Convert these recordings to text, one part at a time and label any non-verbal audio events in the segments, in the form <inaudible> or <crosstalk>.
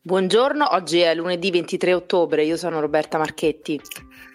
Buongiorno, oggi è lunedì 23 ottobre, io sono Roberta Marchetti.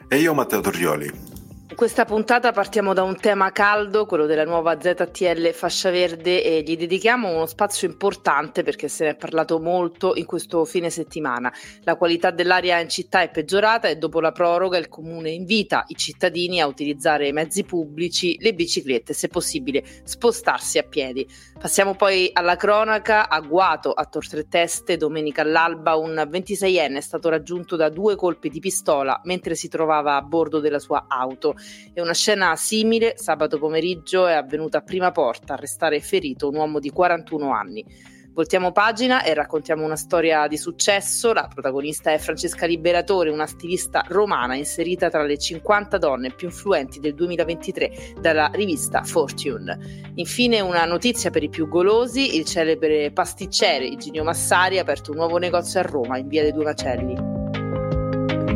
E io Matteo Torrioli. Questa puntata partiamo da un tema caldo, quello della nuova ZTL fascia verde e gli dedichiamo uno spazio importante perché se ne è parlato molto in questo fine settimana. La qualità dell'aria in città è peggiorata e dopo la proroga il comune invita i cittadini a utilizzare i mezzi pubblici, le biciclette, se possibile spostarsi a piedi. Passiamo poi alla cronaca, a Tor Tre Teste, domenica all'alba un 26enne è stato raggiunto da due colpi di pistola mentre si trovava a bordo della sua auto. E una scena simile sabato pomeriggio è avvenuta a prima porta a restare ferito un uomo di 41 anni. Voltiamo pagina e raccontiamo una storia di successo. La protagonista è Francesca Liberatore, una stilista romana inserita tra le 50 donne più influenti del 2023 dalla rivista Fortune. Infine una notizia per i più golosi, il celebre pasticcere Iginio Massari ha aperto un nuovo negozio a Roma in via dei Due Macelli.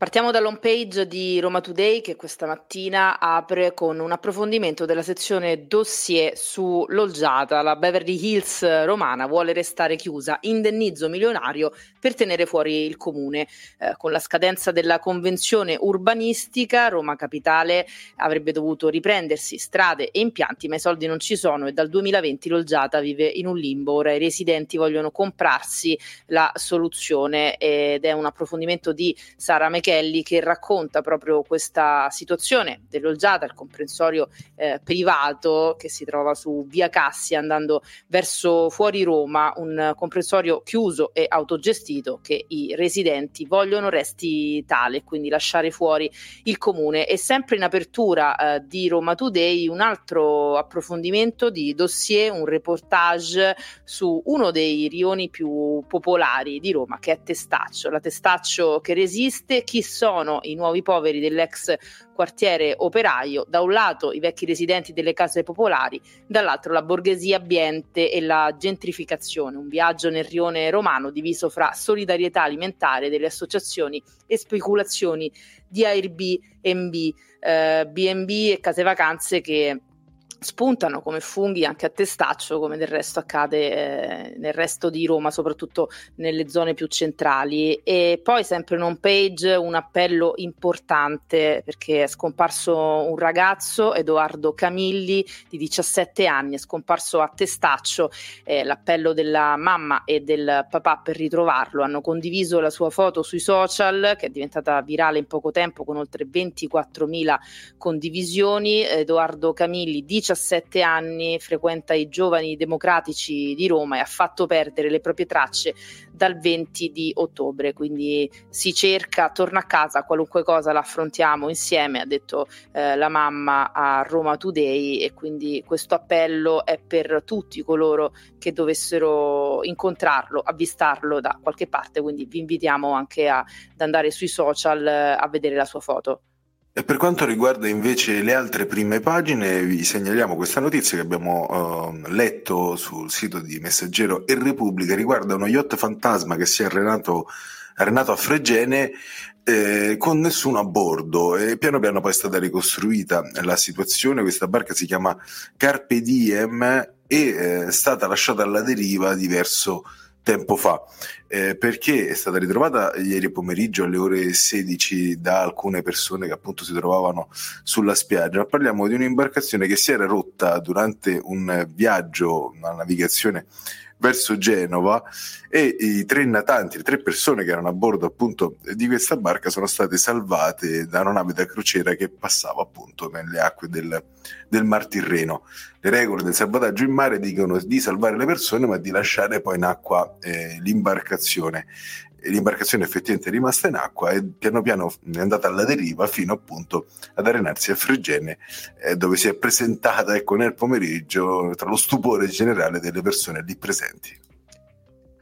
Partiamo dall'home page di Roma Today che questa mattina apre con un approfondimento della sezione dossier su Loggiata. La Beverly Hills romana vuole restare chiusa, indennizzo milionario per tenere fuori il comune. Eh, con la scadenza della convenzione urbanistica, Roma Capitale avrebbe dovuto riprendersi strade e impianti, ma i soldi non ci sono e dal 2020 Loggiata vive in un limbo. Ora i residenti vogliono comprarsi la soluzione ed è un approfondimento di Sara Mechè Kelly che racconta proprio questa situazione dell'Olgiata, il comprensorio eh, privato che si trova su via Cassia andando verso fuori Roma, un comprensorio chiuso e autogestito che i residenti vogliono resti tale, quindi lasciare fuori il comune. E sempre in apertura eh, di Roma Today un altro approfondimento di dossier, un reportage su uno dei rioni più popolari di Roma che è Testaccio, la Testaccio che resiste, chi sono i nuovi poveri dell'ex quartiere operaio, da un lato i vecchi residenti delle case popolari, dall'altro la borghesia ambiente e la gentrificazione, un viaggio nel rione romano diviso fra solidarietà alimentare delle associazioni e speculazioni di Airbnb, eh, B&B e case vacanze che spuntano come funghi anche a testaccio, come del resto accade eh, nel resto di Roma, soprattutto nelle zone più centrali. E poi sempre in home page un appello importante perché è scomparso un ragazzo, Edoardo Camilli, di 17 anni, è scomparso a testaccio. Eh, l'appello della mamma e del papà per ritrovarlo. Hanno condiviso la sua foto sui social, che è diventata virale in poco tempo con oltre 24.000 condivisioni. Edoardo Camilli, 17 17 anni frequenta i giovani democratici di Roma e ha fatto perdere le proprie tracce dal 20 di ottobre, quindi si cerca, torna a casa, qualunque cosa la affrontiamo insieme, ha detto eh, la mamma a Roma Today. E quindi questo appello è per tutti coloro che dovessero incontrarlo, avvistarlo da qualche parte, quindi vi invitiamo anche a, ad andare sui social eh, a vedere la sua foto. E per quanto riguarda invece le altre prime pagine, vi segnaliamo questa notizia che abbiamo uh, letto sul sito di Messaggero e Repubblica riguarda uno yacht fantasma che si è arenato, arenato a Fregene eh, con nessuno a bordo e piano piano poi è stata ricostruita la situazione. Questa barca si chiama Carpe Diem e eh, è stata lasciata alla deriva diverso fa, eh, perché è stata ritrovata ieri pomeriggio alle ore 16 da alcune persone che appunto si trovavano sulla spiaggia. Parliamo di un'imbarcazione che si era rotta durante un viaggio, una navigazione verso Genova e i tre natanti, le tre persone che erano a bordo appunto di questa barca sono state salvate da una nave da crociera che passava appunto nelle acque del, del Mar Tirreno. Le regole del salvataggio in mare dicono di salvare le persone ma di lasciare poi in acqua eh, l'imbarcazione l'imbarcazione effettivamente è rimasta in acqua e piano piano è andata alla deriva fino appunto ad arenarsi a Fregene eh, dove si è presentata ecco, nel pomeriggio tra lo stupore generale delle persone lì presenti.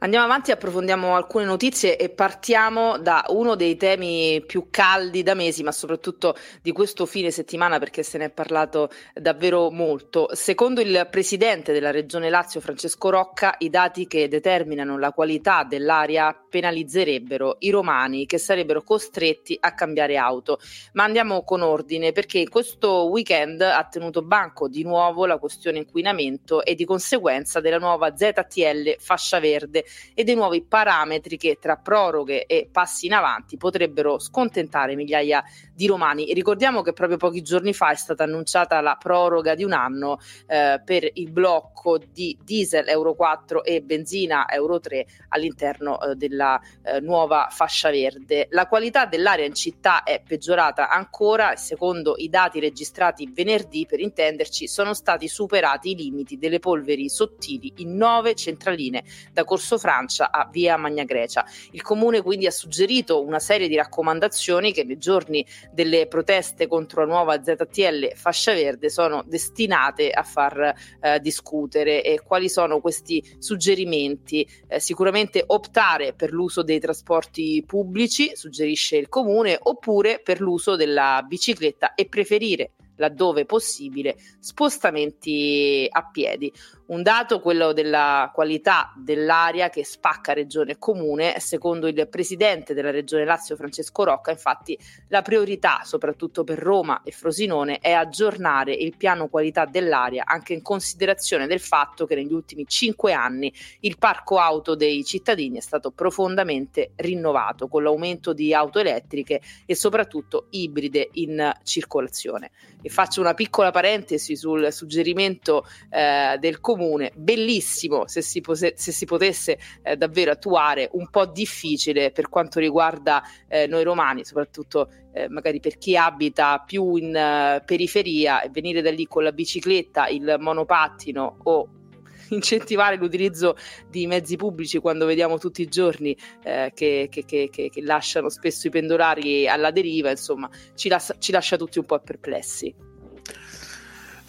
Andiamo avanti, approfondiamo alcune notizie e partiamo da uno dei temi più caldi da mesi, ma soprattutto di questo fine settimana perché se ne è parlato davvero molto. Secondo il presidente della Regione Lazio, Francesco Rocca, i dati che determinano la qualità dell'aria penalizzerebbero i romani che sarebbero costretti a cambiare auto. Ma andiamo con ordine perché questo weekend ha tenuto banco di nuovo la questione inquinamento e di conseguenza della nuova ZTL fascia verde e dei nuovi parametri che tra proroghe e passi in avanti potrebbero scontentare migliaia di romani. ricordiamo che proprio pochi giorni fa è stata annunciata la proroga di un anno eh, per il blocco di diesel Euro 4 e benzina Euro 3 all'interno eh, della eh, nuova fascia verde. La qualità dell'aria in città è peggiorata ancora e secondo i dati registrati venerdì, per intenderci, sono stati superati i limiti delle polveri sottili in nove centraline da Corso Francia a Via Magna Grecia. Il comune quindi ha suggerito una serie di raccomandazioni che nei giorni delle proteste contro la nuova ZTL fascia verde sono destinate a far eh, discutere. E quali sono questi suggerimenti? Eh, sicuramente optare per l'uso dei trasporti pubblici, suggerisce il comune, oppure per l'uso della bicicletta e preferire laddove possibile, spostamenti a piedi. Un dato, quello della qualità dell'aria che spacca regione e comune, secondo il presidente della regione Lazio Francesco Rocca, infatti la priorità, soprattutto per Roma e Frosinone, è aggiornare il piano qualità dell'aria anche in considerazione del fatto che negli ultimi cinque anni il parco auto dei cittadini è stato profondamente rinnovato con l'aumento di auto elettriche e soprattutto ibride in circolazione. E faccio una piccola parentesi sul suggerimento eh, del comune comune, bellissimo se si, pose- se si potesse eh, davvero attuare, un po' difficile per quanto riguarda eh, noi romani, soprattutto eh, magari per chi abita più in uh, periferia e venire da lì con la bicicletta, il monopattino o <laughs> incentivare l'utilizzo di mezzi pubblici quando vediamo tutti i giorni eh, che, che, che, che, lasciano spesso i pendolari alla deriva, insomma, ci, las- ci lascia tutti un po' perplessi.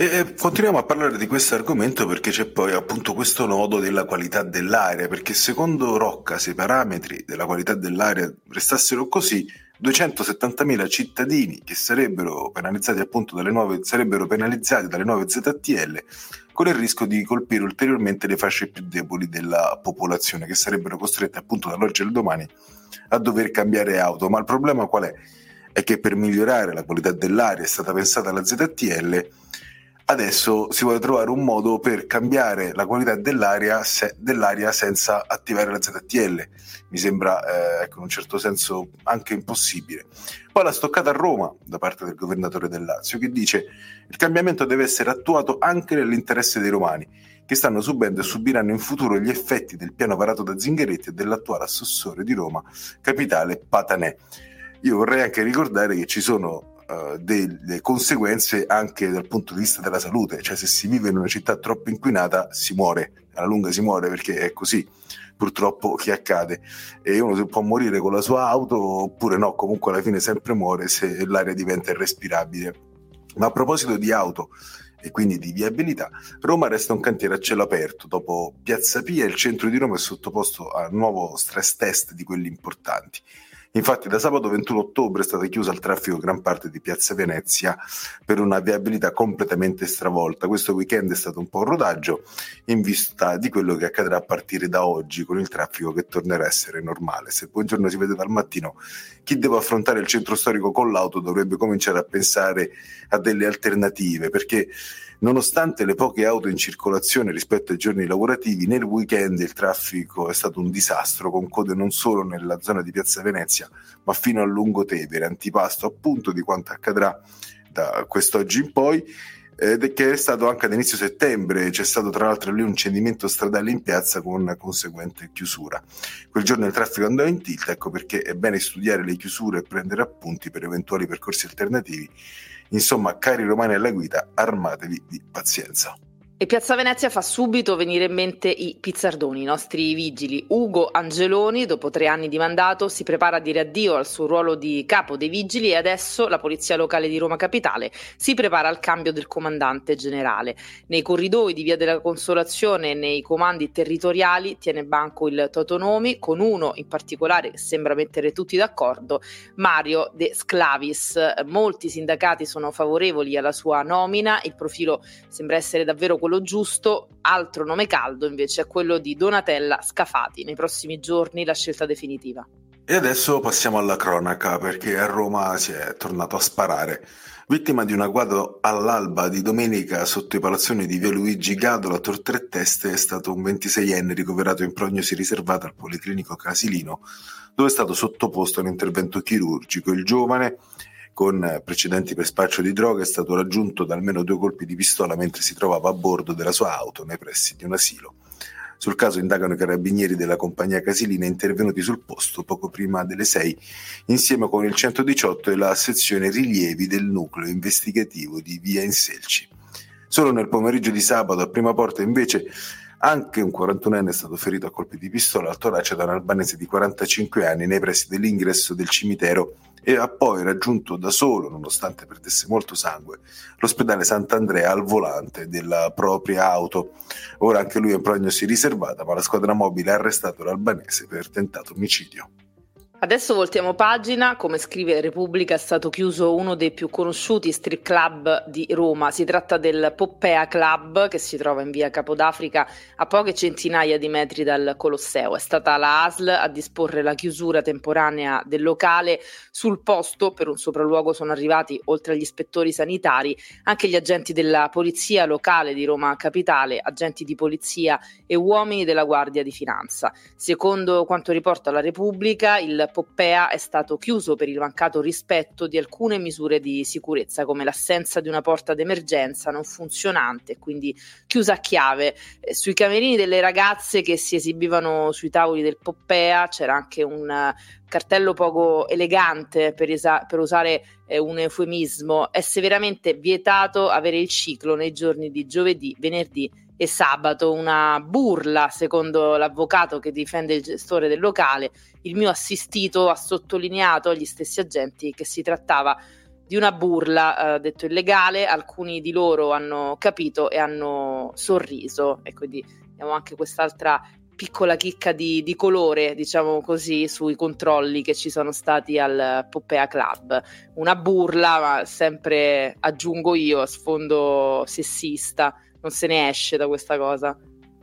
E continuiamo a parlare di questo argomento perché c'è poi appunto questo nodo della qualità dell'aria, perché secondo Rocca se i parametri della qualità dell'aria restassero così, 270.000 cittadini che sarebbero penalizzati appunto dalle nuove, sarebbero penalizzati dalle nuove ZTL con il rischio di colpire ulteriormente le fasce più deboli della popolazione che sarebbero costrette appunto dall'oggi al domani a dover cambiare auto. Ma il problema qual è? È che per migliorare la qualità dell'aria è stata pensata la ZTL adesso si vuole trovare un modo per cambiare la qualità dell'aria, se, dell'aria senza attivare la ZTL. Mi sembra, eh, ecco, in un certo senso, anche impossibile. Poi la stoccata a Roma da parte del governatore del Lazio che dice il cambiamento deve essere attuato anche nell'interesse dei romani che stanno subendo e subiranno in futuro gli effetti del piano varato da Zingaretti e dell'attuale assessore di Roma, capitale Patanè. Io vorrei anche ricordare che ci sono uh, delle conseguenze anche dal punto di vista della salute, cioè se si vive in una città troppo inquinata si muore, alla lunga si muore perché è così purtroppo che accade e uno può morire con la sua auto oppure no, comunque alla fine sempre muore se l'aria diventa irrespirabile. Ma a proposito di auto e quindi di viabilità, Roma resta un cantiere a cielo aperto. Dopo Piazza Pia il centro di Roma è sottoposto a un nuovo stress test di quelli importanti. Infatti da sabato 21 ottobre è stata chiusa al traffico gran parte di Piazza Venezia per una viabilità completamente stravolta. Questo weekend è stato un po' un rodaggio in vista di quello che accadrà a partire da oggi con il traffico che tornerà a essere normale. Se buongiorno si vede dal mattino, chi deve affrontare il centro storico con l'auto dovrebbe cominciare a pensare a delle alternative perché Nonostante le poche auto in circolazione rispetto ai giorni lavorativi, nel weekend il traffico è stato un disastro, con code non solo nella zona di Piazza Venezia, ma fino a Lungotevere, antipasto appunto di quanto accadrà da quest'oggi in poi ed che è stato anche ad inizio settembre, c'è stato tra l'altro lì un cedimento stradale in piazza con conseguente chiusura. Quel giorno il traffico andava in tilt, ecco perché è bene studiare le chiusure e prendere appunti per eventuali percorsi alternativi Insomma, cari romani alla guida, armatevi di pazienza. E Piazza Venezia fa subito venire in mente i pizzardoni, i nostri vigili. Ugo Angeloni, dopo tre anni di mandato, si prepara a dire addio al suo ruolo di capo dei vigili e adesso la Polizia Locale di Roma Capitale si prepara al cambio del comandante generale. Nei corridoi di Via della Consolazione e nei comandi territoriali tiene banco il Totonomi, con uno in particolare che sembra mettere tutti d'accordo, Mario De Sclavis. Molti sindacati sono favorevoli alla sua nomina, il profilo sembra essere davvero quello quello giusto, altro nome caldo invece è quello di Donatella Scafati. Nei prossimi giorni la scelta definitiva. E adesso passiamo alla cronaca perché a Roma si è tornato a sparare. Vittima di un agguato all'alba di domenica sotto i palazzoni di via Luigi Gadola, Tor Tre Teste, è stato un 26enne ricoverato in prognosi riservata al Policlinico Casilino, dove è stato sottoposto a un intervento chirurgico. Il giovane con precedenti per spaccio di droga, è stato raggiunto da almeno due colpi di pistola mentre si trovava a bordo della sua auto nei pressi di un asilo. Sul caso indagano i carabinieri della compagnia Casilina intervenuti sul posto poco prima delle 6 insieme con il 118 e la sezione rilievi del nucleo investigativo di Via Inselci. Solo nel pomeriggio di sabato a prima porta invece anche un 41enne è stato ferito a colpi di pistola al torace da un albanese di 45 anni nei pressi dell'ingresso del cimitero e ha poi raggiunto da solo, nonostante perdesse molto sangue, l'ospedale Sant'Andrea al volante della propria auto. Ora anche lui è in prognosi riservata, ma la squadra mobile ha arrestato l'albanese per tentato omicidio. Adesso voltiamo pagina, come scrive Repubblica è stato chiuso uno dei più conosciuti strip club di Roma, si tratta del Poppea Club che si trova in via Capodafrica a poche centinaia di metri dal Colosseo. È stata la ASL a disporre la chiusura temporanea del locale, sul posto per un sopralluogo sono arrivati oltre agli ispettori sanitari anche gli agenti della polizia locale di Roma Capitale, agenti di polizia e uomini della Guardia di Finanza. Secondo quanto riporta la Repubblica il Poppea è stato chiuso per il mancato rispetto di alcune misure di sicurezza, come l'assenza di una porta d'emergenza non funzionante, quindi chiusa a chiave. Eh, sui camerini delle ragazze che si esibivano sui tavoli del Poppea c'era anche un eh, cartello poco elegante per, esa- per usare eh, un eufemismo. È severamente vietato avere il ciclo nei giorni di giovedì, venerdì e sabato, una burla, secondo l'avvocato che difende il gestore del locale. Il mio assistito ha sottolineato agli stessi agenti che si trattava di una burla, eh, detto illegale, alcuni di loro hanno capito e hanno sorriso e quindi abbiamo anche quest'altra piccola chicca di, di, colore, diciamo così, sui controlli che ci sono stati al Poppea Club. Una burla, ma sempre aggiungo io, a sfondo sessista non se ne esce da questa cosa.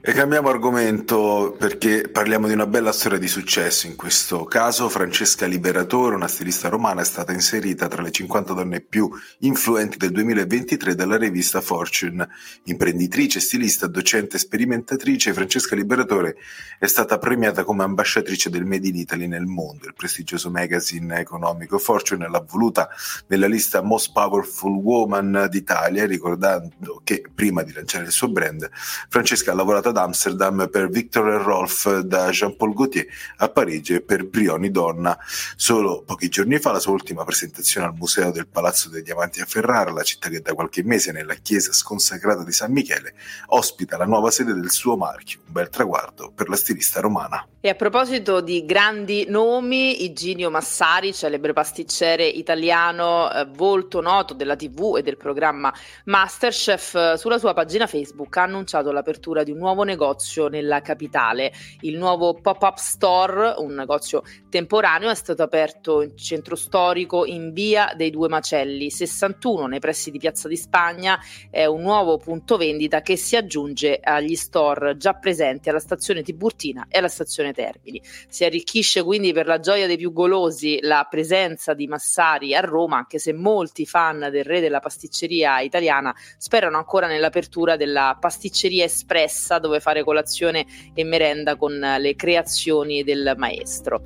E cambiamo argomento perché parliamo di una bella storia di successo. In questo caso Francesca Liberatore, una stilista romana, è stata inserita tra le 50 donne più influenti del 2023 dalla rivista Fortune. Imprenditrice, stilista, docente, sperimentatrice, Francesca Liberatore è stata premiata come ambasciatrice del Made in Italy nel mondo. Il prestigioso magazine economico Fortune l'ha voluta nella lista Most Powerful Woman d'Italia, ricordando che prima di lanciare il suo brand, Francesca ha lavorato ad Amsterdam per Victor e Rolf da Jean-Paul Gaultier, a Parigi per Brioni Donna. Solo pochi giorni fa la sua ultima presentazione al Museo del Palazzo dei Diamanti a Ferrara, la città che da qualche mese nella chiesa sconsacrata di San Michele ospita la nuova sede del suo marchio, un bel traguardo per la stilista romana. E a proposito di grandi nomi, Iginio Massari, celebre pasticcere italiano, eh, volto noto della TV e del programma Masterchef, eh, sulla sua pagina Facebook ha annunciato l'apertura di un nuovo negozio nella capitale. Il nuovo pop-up store, un negozio temporaneo, è stato aperto in centro storico in via dei Due Macelli 61 nei pressi di Piazza di Spagna. È un nuovo punto vendita che si aggiunge agli store già presenti alla stazione Tiburtina e alla Stazione Termini. Si arricchisce quindi per la gioia dei più golosi la presenza di Massari a Roma, anche se molti fan del re della pasticceria italiana sperano ancora nell'apertura della pasticceria espressa dove fare colazione e merenda con le creazioni del maestro.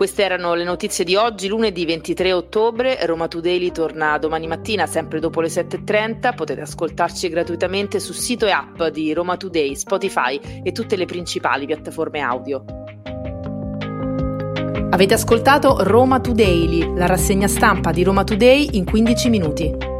Queste erano le notizie di oggi, lunedì 23 ottobre. Roma Today torna domani mattina, sempre dopo le 7.30. Potete ascoltarci gratuitamente sul sito e app di Roma Today, Spotify e tutte le principali piattaforme audio. Avete ascoltato Roma Today, la rassegna stampa di Roma Today in 15 minuti.